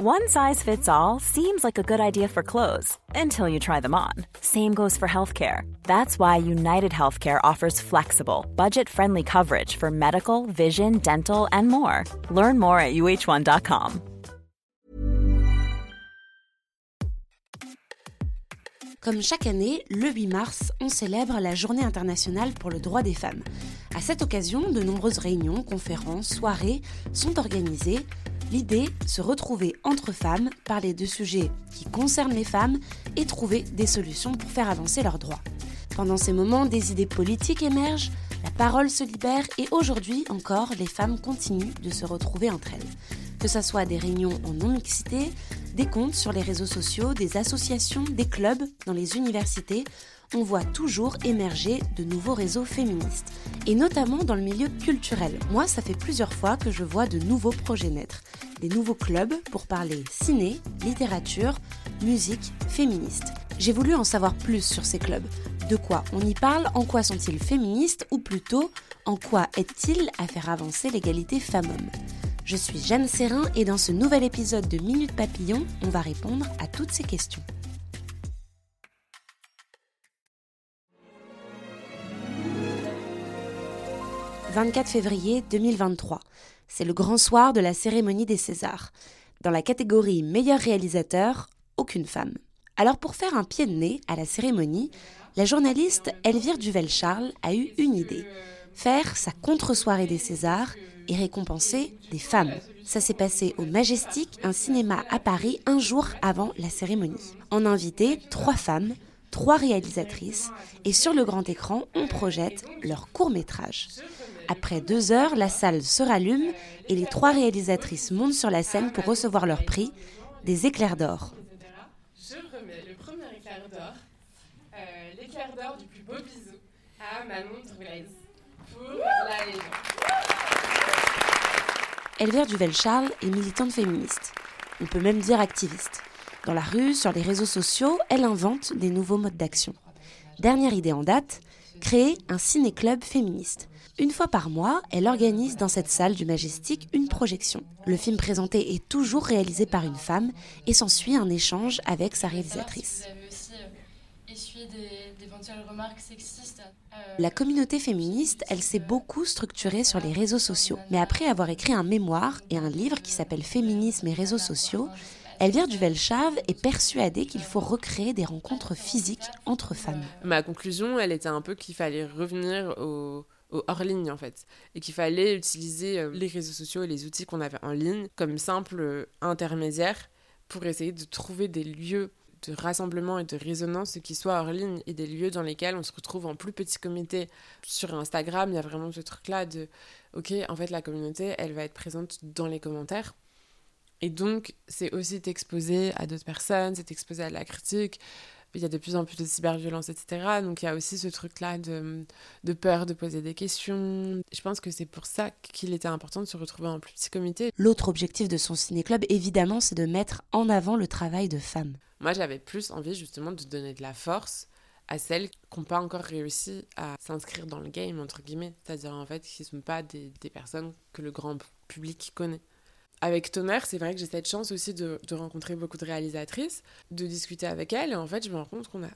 One size fits all seems like a good idea for clothes until you try them on. Same goes for healthcare. That's why United Healthcare offers flexible, budget friendly coverage for medical, vision, dental, and more. Learn more at uh1.com. Comme chaque année, le 8 mars, on célèbre la Journée internationale pour le droit des femmes. À cette occasion, de nombreuses réunions, conférences, soirées sont organisées L'idée, se retrouver entre femmes, parler de sujets qui concernent les femmes et trouver des solutions pour faire avancer leurs droits. Pendant ces moments, des idées politiques émergent, la parole se libère et aujourd'hui encore, les femmes continuent de se retrouver entre elles. Que ce soit des réunions en non-mixité, des comptes sur les réseaux sociaux, des associations, des clubs dans les universités, on voit toujours émerger de nouveaux réseaux féministes, et notamment dans le milieu culturel. Moi, ça fait plusieurs fois que je vois de nouveaux projets naître, des nouveaux clubs pour parler ciné, littérature, musique, féministe. J'ai voulu en savoir plus sur ces clubs. De quoi on y parle, en quoi sont-ils féministes, ou plutôt, en quoi aident-ils à faire avancer l'égalité femmes-hommes? Je suis Jeanne Serrin et dans ce nouvel épisode de Minute Papillon, on va répondre à toutes ces questions. 24 février 2023. C'est le grand soir de la cérémonie des Césars. Dans la catégorie meilleur réalisateur, aucune femme. Alors pour faire un pied de nez à la cérémonie, la journaliste Elvire Duvel-Charles a eu une idée. Faire sa contre-soirée des Césars et récompenser des femmes. Ça s'est passé au Majestic, un cinéma à Paris, un jour avant la cérémonie. On a invité trois femmes, trois réalisatrices, et sur le grand écran, on projette leur court métrage. Après deux heures, la salle se rallume et les trois réalisatrices montent sur la scène pour recevoir leur prix, des éclairs d'or. Je remets le premier éclair d'or, euh, l'éclair d'or du plus beau bisou à Manon Troulaise pour la légende. Elvire Duvel-Charles est militante féministe. On peut même dire activiste. Dans la rue, sur les réseaux sociaux, elle invente des nouveaux modes d'action. Dernière idée en date, créer un ciné-club féministe. Une fois par mois, elle organise dans cette salle du Majestic une projection. Le film présenté est toujours réalisé par une femme et s'ensuit un échange avec sa réalisatrice. La communauté féministe, elle s'est beaucoup structurée sur les réseaux sociaux. Mais après avoir écrit un mémoire et un livre qui s'appelle Féminisme et réseaux sociaux, Elvire Duvel-Chave est persuadée qu'il faut recréer des rencontres physiques entre femmes. Ma conclusion, elle était un peu qu'il fallait revenir au, hors ligne en fait et qu'il fallait utiliser euh, les réseaux sociaux et les outils qu'on avait en ligne comme simple euh, intermédiaire pour essayer de trouver des lieux de rassemblement et de résonance qui soient hors ligne et des lieux dans lesquels on se retrouve en plus petit comité. Sur Instagram, il y a vraiment ce truc-là de, ok, en fait, la communauté, elle va être présente dans les commentaires. Et donc, c'est aussi t'exposer à d'autres personnes, c'est t'exposer à la critique. Il y a de plus en plus de cyberviolence, etc. Donc, il y a aussi ce truc-là de, de, peur de poser des questions. Je pense que c'est pour ça qu'il était important de se retrouver en plus petit comité. L'autre objectif de son ciné-club, évidemment, c'est de mettre en avant le travail de femmes. Moi, j'avais plus envie, justement, de donner de la force à celles qui n'ont pas encore réussi à s'inscrire dans le game, entre guillemets. C'est-à-dire, en fait, qui ne sont pas des, des personnes que le grand public connaît avec Tonnerre, c'est vrai que j'ai cette chance aussi de, rencontrer beaucoup de réalisatrices, de discuter avec elles, et en fait, je me rends compte qu'on a,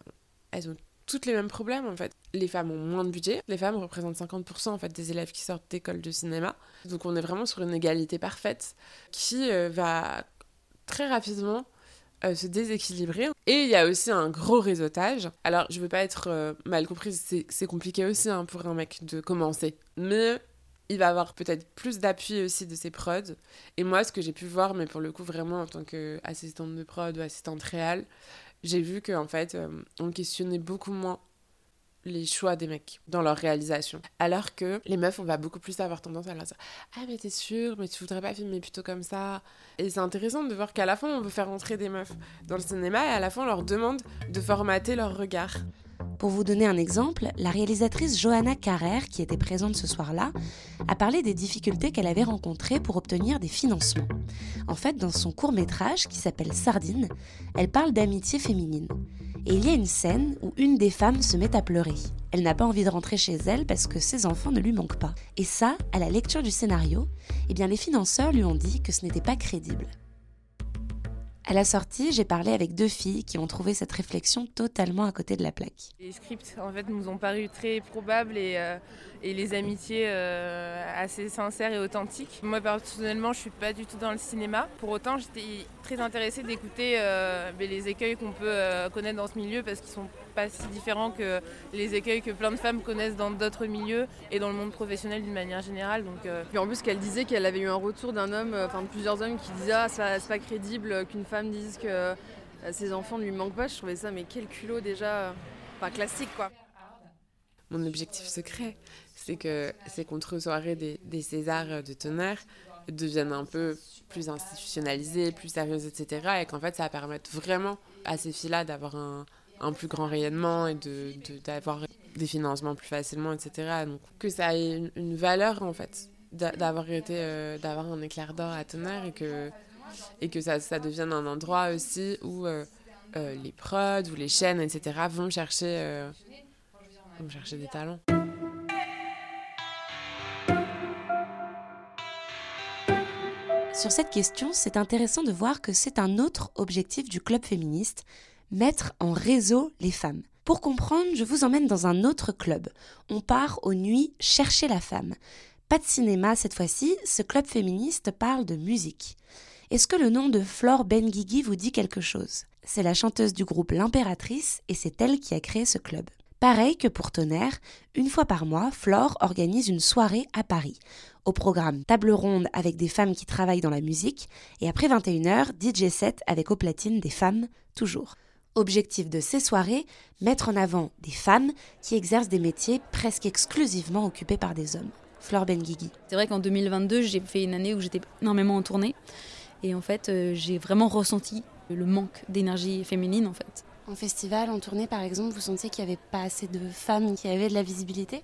elles ont toutes les mêmes problèmes en fait. Les femmes ont moins de budget, les femmes représentent 50% en fait des élèves qui sortent d'école de cinéma, donc on est vraiment sur une égalité parfaite qui euh, va très rapidement euh, se déséquilibrer. Et il y a aussi un gros réseautage. Alors, je veux pas être euh, mal comprise, c'est compliqué aussi hein, pour un mec de commencer. Mais il va avoir peut-être plus d'appui aussi de ses prods. Et moi, ce que j'ai pu voir, mais pour le coup, vraiment en tant qu'assistante de prod ou assistante réelle, j'ai vu qu'en fait, euh, on questionnait beaucoup moins les choix des mecs dans leur réalisation. Alors que les meufs, on va beaucoup plus avoir tendance à leur dire Ah, mais t'es sûre, mais tu voudrais pas filmer plutôt comme ça. Et c'est intéressant de voir qu'à la fin, on veut faire entrer des meufs dans le cinéma et à la fin, on leur demande de formater leur regard. Pour vous donner un exemple, la réalisatrice Johanna Carrère, qui était présente ce soir-là, a parlé des difficultés qu'elle avait rencontrées pour obtenir des financements. En fait, dans son court métrage qui s'appelle Sardine, elle parle d'amitié féminine. Et il y a une scène où une des femmes se met à pleurer. Elle n'a pas envie de rentrer chez elle parce que ses enfants ne lui manquent pas. Et ça, à la lecture du scénario, eh bien les financeurs lui ont dit que ce n'était pas crédible. À la sortie, j'ai parlé avec deux filles qui ont trouvé cette réflexion totalement à côté de la plaque. Les scripts, en fait, nous ont paru très probables et, euh, les amitiés euh, assez sincères et authentiques. Moi, personnellement, je suis pas du tout dans le cinéma. Pour autant, j'étais très intéressée d'écouter euh, les écueils qu'on peut connaître dans ce milieu parce qu'ils sont pas si différents que les écueils que plein de femmes connaissent dans d'autres milieux et dans le monde professionnel d'une manière générale. Donc, Puis en plus, qu'elle disait qu'elle avait eu un retour d'un homme, enfin de plusieurs hommes qui disaient ah, c'est pas crédible qu'une femme dise que euh, ses enfants ne lui manquent pas, je trouvais ça, mais quel culot déjà, euh, enfin classique quoi. Mon objectif secret, c'est que ces contre-soirées des, des Césars de tonnerre deviennent un peu plus institutionnalisées, plus sérieuses, etc. Et qu'en fait, ça permette vraiment à ces filles-là d'avoir un, un, plus grand rayonnement et d'avoir de, des financements plus facilement, etc. Donc que ça ait une, valeur, en fait, d'avoir été, euh, d'avoir un éclair d'or à tonnerre et que et que ça, ça devienne un endroit aussi où euh, euh, les prods ou les chaînes, etc., vont chercher, vont chercher des talents. Sur cette question, c'est intéressant de voir que c'est un autre objectif du club féministe, mettre en réseau les femmes. Pour comprendre, je vous emmène dans un autre club. On part aux nuits chercher la femme. Pas de cinéma cette fois-ci, ce club féministe parle de musique. Est-ce que le nom de Flore Benguigui vous dit quelque chose? C'est la chanteuse du groupe L'Impératrice et c'est elle qui a créé ce club. Pareil que pour Tonnerre, une fois par mois, Flore organise une soirée à Paris. Au programme table ronde avec des femmes qui travaillent dans la musique et après 21h, DJ set avec au platine des femmes, toujours. Objectif de ces soirées, mettre en avant des femmes qui exercent des métiers presque exclusivement occupés par des hommes. Flore Benguigui. C'est vrai qu'en 2022, j'ai fait une année où j'étais énormément en tournée. Et en fait, euh, j'ai vraiment ressenti le manque d'énergie féminine en fait. En festival, en tournée par exemple, vous sentiez qu'il n'y avait pas assez de femmes qui avaient de la visibilité?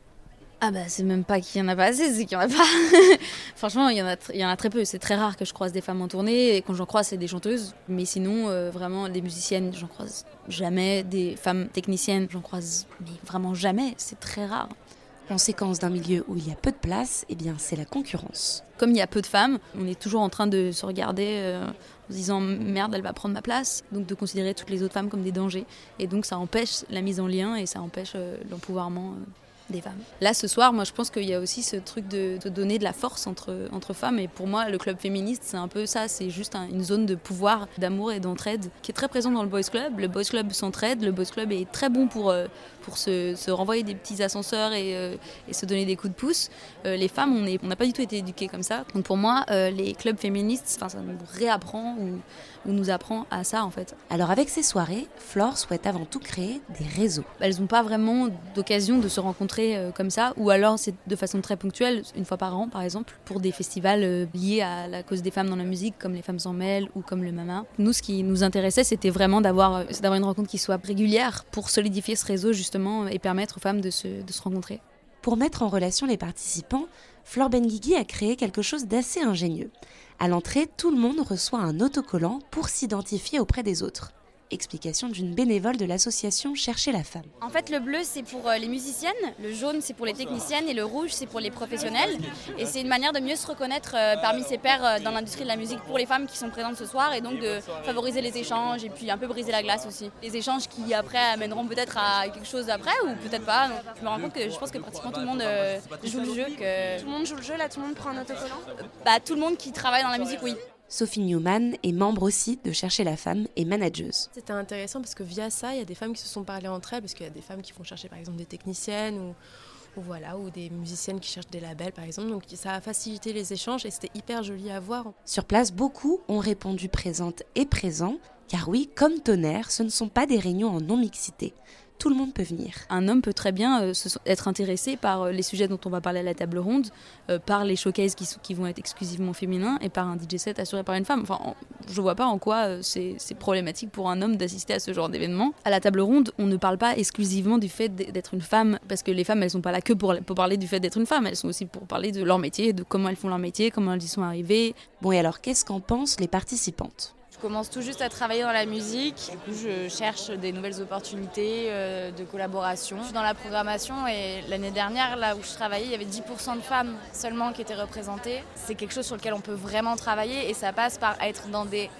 Ah bah c'est même pas qu'il y en a pas assez, c'est qu'il y en a pas. Franchement, il y, en a il y en a très peu. C'est très rare que je croise des femmes en tournée et quand j'en croise, c'est des chanteuses. Mais sinon, euh, vraiment, des musiciennes, j'en croise jamais. Des femmes techniciennes, j'en croise mais vraiment jamais. C'est très rare. Conséquence d'un milieu où il y a peu de place, eh bien c'est la concurrence. Comme il y a peu de femmes, on est toujours en train de se regarder euh, en se disant merde, elle va prendre ma place, donc de considérer toutes les autres femmes comme des dangers. Et donc ça empêche la mise en lien et ça empêche euh, l'empouvoirment. Euh. Là, ce soir, moi, je pense qu'il y a aussi ce truc de, donner de la force entre, entre femmes. Et pour moi, le club féministe, c'est un peu ça. C'est juste une zone de pouvoir, d'amour et d'entraide qui est très présente dans le Boys Club. Le Boys Club s'entraide. Le Boys Club est très bon pour, pour se, renvoyer des petits ascenseurs et, euh, se donner des coups de pouce. Euh, les femmes, on n'a pas du tout été éduquées comme ça. Donc pour moi, euh, les clubs féministes, ça nous réapprend ou, nous apprend à ça en fait. Alors avec ces soirées, Flore souhaite avant tout créer des réseaux. Elles n'ont pas vraiment d'occasion de se rencontrer comme ça, ou alors c'est de façon très ponctuelle, une fois par an par exemple, pour des festivals liés à la cause des femmes dans la musique, comme les Femmes s'en mêlent ou comme le Mama. Nous, ce qui nous intéressait, c'était vraiment d'avoir une rencontre qui soit régulière pour solidifier ce réseau justement et permettre aux femmes de se, de se rencontrer. Pour mettre en relation les participants, Flore Benguigui a créé quelque chose d'assez ingénieux. À l'entrée, tout le monde reçoit un autocollant pour s'identifier auprès des autres. Explication d'une bénévole de l'association Chercher la femme. En fait, le bleu, c'est pour euh, les musiciennes, le jaune, c'est pour les techniciennes et le rouge, c'est pour les professionnels. Et c'est une manière de mieux se reconnaître euh, parmi ses pairs euh, dans l'industrie de la musique pour les femmes qui sont présentes ce soir et donc de favoriser les échanges et puis un peu briser la glace aussi. Les échanges qui après amèneront peut-être à quelque chose après ou peut-être pas. je me rends compte que je pense que pratiquement tout le monde joue le jeu. Que... Tout le monde joue le jeu là, tout le monde prend un autocollant? Bah tout le monde qui travaille dans la musique, oui. Sophie Newman est membre aussi de Chercher la femme et manageuse. C'était intéressant parce que via ça, il y a des femmes qui se sont parlé entre elles, parce qu'il y a des femmes qui font chercher par exemple des techniciennes ou, ou, voilà, ou des musiciennes qui cherchent des labels par exemple. Donc ça a facilité les échanges et c'était hyper joli à voir. Sur place, beaucoup ont répondu présente et présent, car oui, comme tonnerre, ce ne sont pas des réunions en non-mixité tout le monde peut venir. Un homme peut très bien euh, être intéressé par euh, les sujets dont on va parler à la table ronde, euh, par les showcases qui, qui, vont être exclusivement féminins et par un DJ set assuré par une femme. Enfin, je vois pas en quoi c'est problématique pour un homme d'assister à ce genre d'événement. À la table ronde, on ne parle pas exclusivement du fait d'être une femme, parce que les femmes, elles sont pas là que pour, pour parler du fait d'être une femme, elles sont aussi pour parler de leur métier, de comment elles font leur métier, comment elles y sont arrivées. Bon, et alors, qu'est-ce qu'en pensent les participantes? Je commence tout juste à travailler dans la musique. Du coup, je cherche des nouvelles opportunités euh, de collaboration. Je suis dans la programmation et l'année dernière, là où je travaillais, il y avait 10% de femmes seulement qui étaient représentées. C'est quelque chose sur lequel on peut vraiment travailler et ça passe par être dans des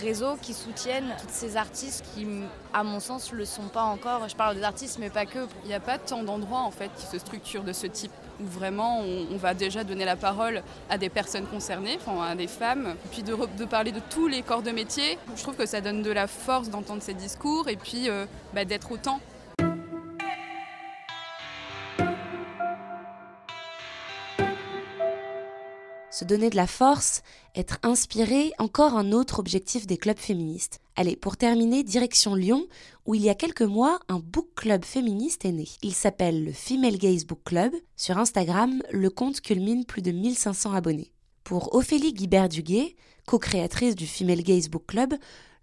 réseaux qui soutiennent tous ces artistes qui, à mon sens, ne le sont pas encore. Je parle des artistes, mais pas que. Il n'y a pas tant d'endroits en fait qui se structurent de ce type où vraiment on, va déjà donner la parole à des personnes concernées, enfin, à des femmes, puis de, de, parler de tous les corps de métier. Je trouve que ça donne de la force d'entendre ces discours et puis euh, bah, d'être autant. Se donner de la force, être inspiré, encore un autre objectif des clubs féministes. Allez, pour terminer, direction Lyon, où il y a quelques mois, un book club féministe est né. Il s'appelle le Female Gaze Book Club. Sur Instagram, le compte culmine plus de 1500 abonnés. Pour Ophélie Guibert-Duguet, co-créatrice du Female Gaze Book Club,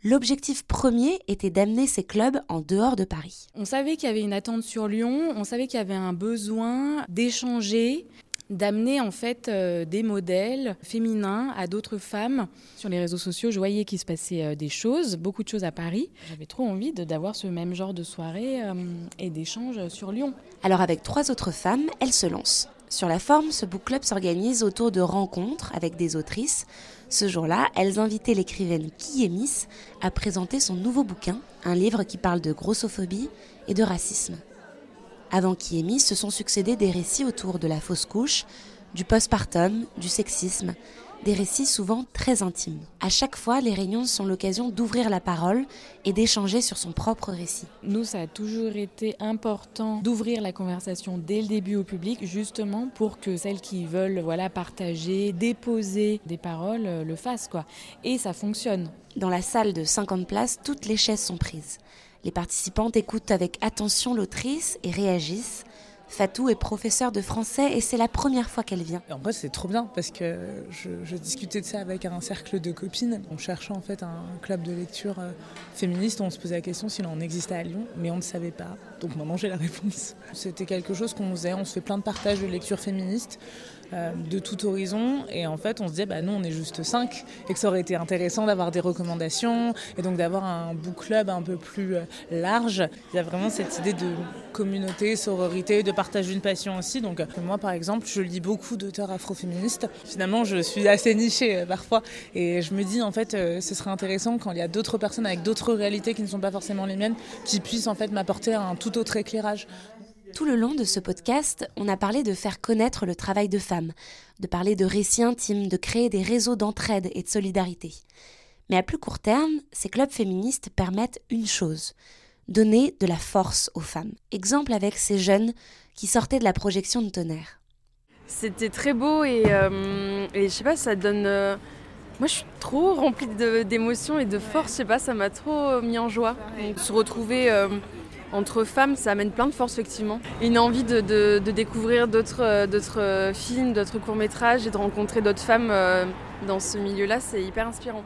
L'objectif premier était d'amener ces clubs en dehors de Paris. On savait qu'il y avait une attente sur Lyon, on savait qu'il y avait un besoin d'échanger, d'amener en fait euh, des modèles féminins à d'autres femmes. Sur les réseaux sociaux, je voyais qu'il se passait euh, des choses, beaucoup de choses à Paris. J'avais trop envie d'avoir ce même genre de soirée euh, et d'échanges sur Lyon. Alors avec trois autres femmes, elle se lance. Sur la forme, ce book club s'organise autour de rencontres avec des autrices. Ce jour-là, elles invitaient l'écrivaine Kiemis à présenter son nouveau bouquin, un livre qui parle de grossophobie et de racisme. Avant Kiemi, se sont succédés des récits autour de la fausse couche, du postpartum, du sexisme, des récits souvent très intimes. À chaque fois, les réunions sont l'occasion d'ouvrir la parole et d'échanger sur son propre récit. Nous, ça a toujours été important d'ouvrir la conversation dès le début au public, justement pour que celles qui veulent voilà, partager, déposer des paroles euh, le fassent. Quoi. Et ça fonctionne. Dans la salle de 50 places, toutes les chaises sont prises. Les participantes écoutent avec attention l'autrice et réagissent. Fatou est professeure de français et c'est la première fois qu'elle vient. En vrai, c'est trop bien parce que je, discutais de ça avec un cercle de copines. On cherchait en fait un club de lecture euh, féministe. On se posait la question s'il en existait à Lyon, mais on ne savait pas. Donc maintenant, j'ai la réponse. C'était quelque chose qu'on faisait. On se fait plein de partages de lecture féministe. Euh, de tout horizon. Et en fait, on se disait, bah, nous, on est juste cinq et que ça aurait été intéressant d'avoir des recommandations et donc d'avoir un book club un peu plus euh, large. Il y a vraiment cette idée de communauté, sororité, de partage d'une passion aussi. Donc, euh, moi, par exemple, je lis beaucoup d'auteurs afroféministes. Finalement, je suis assez nichée parfois et je me dis, en fait, ce serait intéressant quand il y a d'autres personnes avec d'autres réalités qui ne sont pas forcément les miennes qui puissent en fait m'apporter un tout autre éclairage. Tout le long de ce podcast, on a parlé de faire connaître le travail de femmes, de parler de récits intimes, de créer des réseaux d'entraide et de solidarité. Mais à plus court terme, ces clubs féministes permettent une chose donner de la force aux femmes. Exemple avec ces jeunes qui sortaient de la projection de tonnerre. C'était très beau et, euh, je sais pas, ça donne. Euh, moi, je suis trop remplie d'émotions et de force. Je sais pas, ça m'a trop mis en joie. se retrouver. Euh, entre femmes, ça amène plein de force, effectivement. Une envie de, découvrir d'autres euh, euh, films, d'autres courts-métrages et de rencontrer d'autres femmes euh, dans ce milieu-là, c'est hyper inspirant.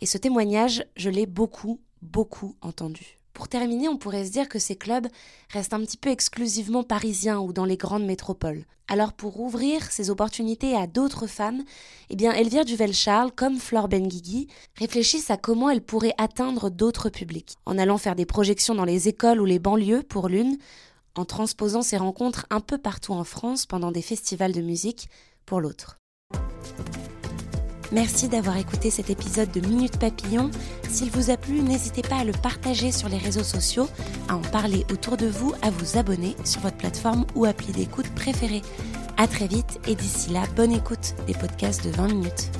Et ce témoignage, je l'ai beaucoup, beaucoup entendu. Pour terminer, on pourrait se dire que ces clubs restent un petit peu exclusivement parisiens ou dans les grandes métropoles. Alors pour ouvrir ces opportunités à d'autres femmes, eh bien Elvire Duvel-Charles, comme Flore Benguigui, réfléchissent à comment elles pourraient atteindre d'autres publics, en allant faire des projections dans les écoles ou les banlieues pour l'une, en transposant ces rencontres un peu partout en France pendant des festivals de musique pour l'autre. Merci d'avoir écouté cet épisode de Minute Papillon. S'il vous a plu, n'hésitez pas à le partager sur les réseaux sociaux, à en parler autour de vous, à vous abonner sur votre plateforme ou appli d'écoute préférée. À très vite et d'ici là, bonne écoute des podcasts de 20 minutes.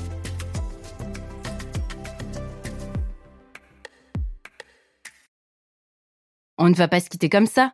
On ne va pas se quitter comme ça.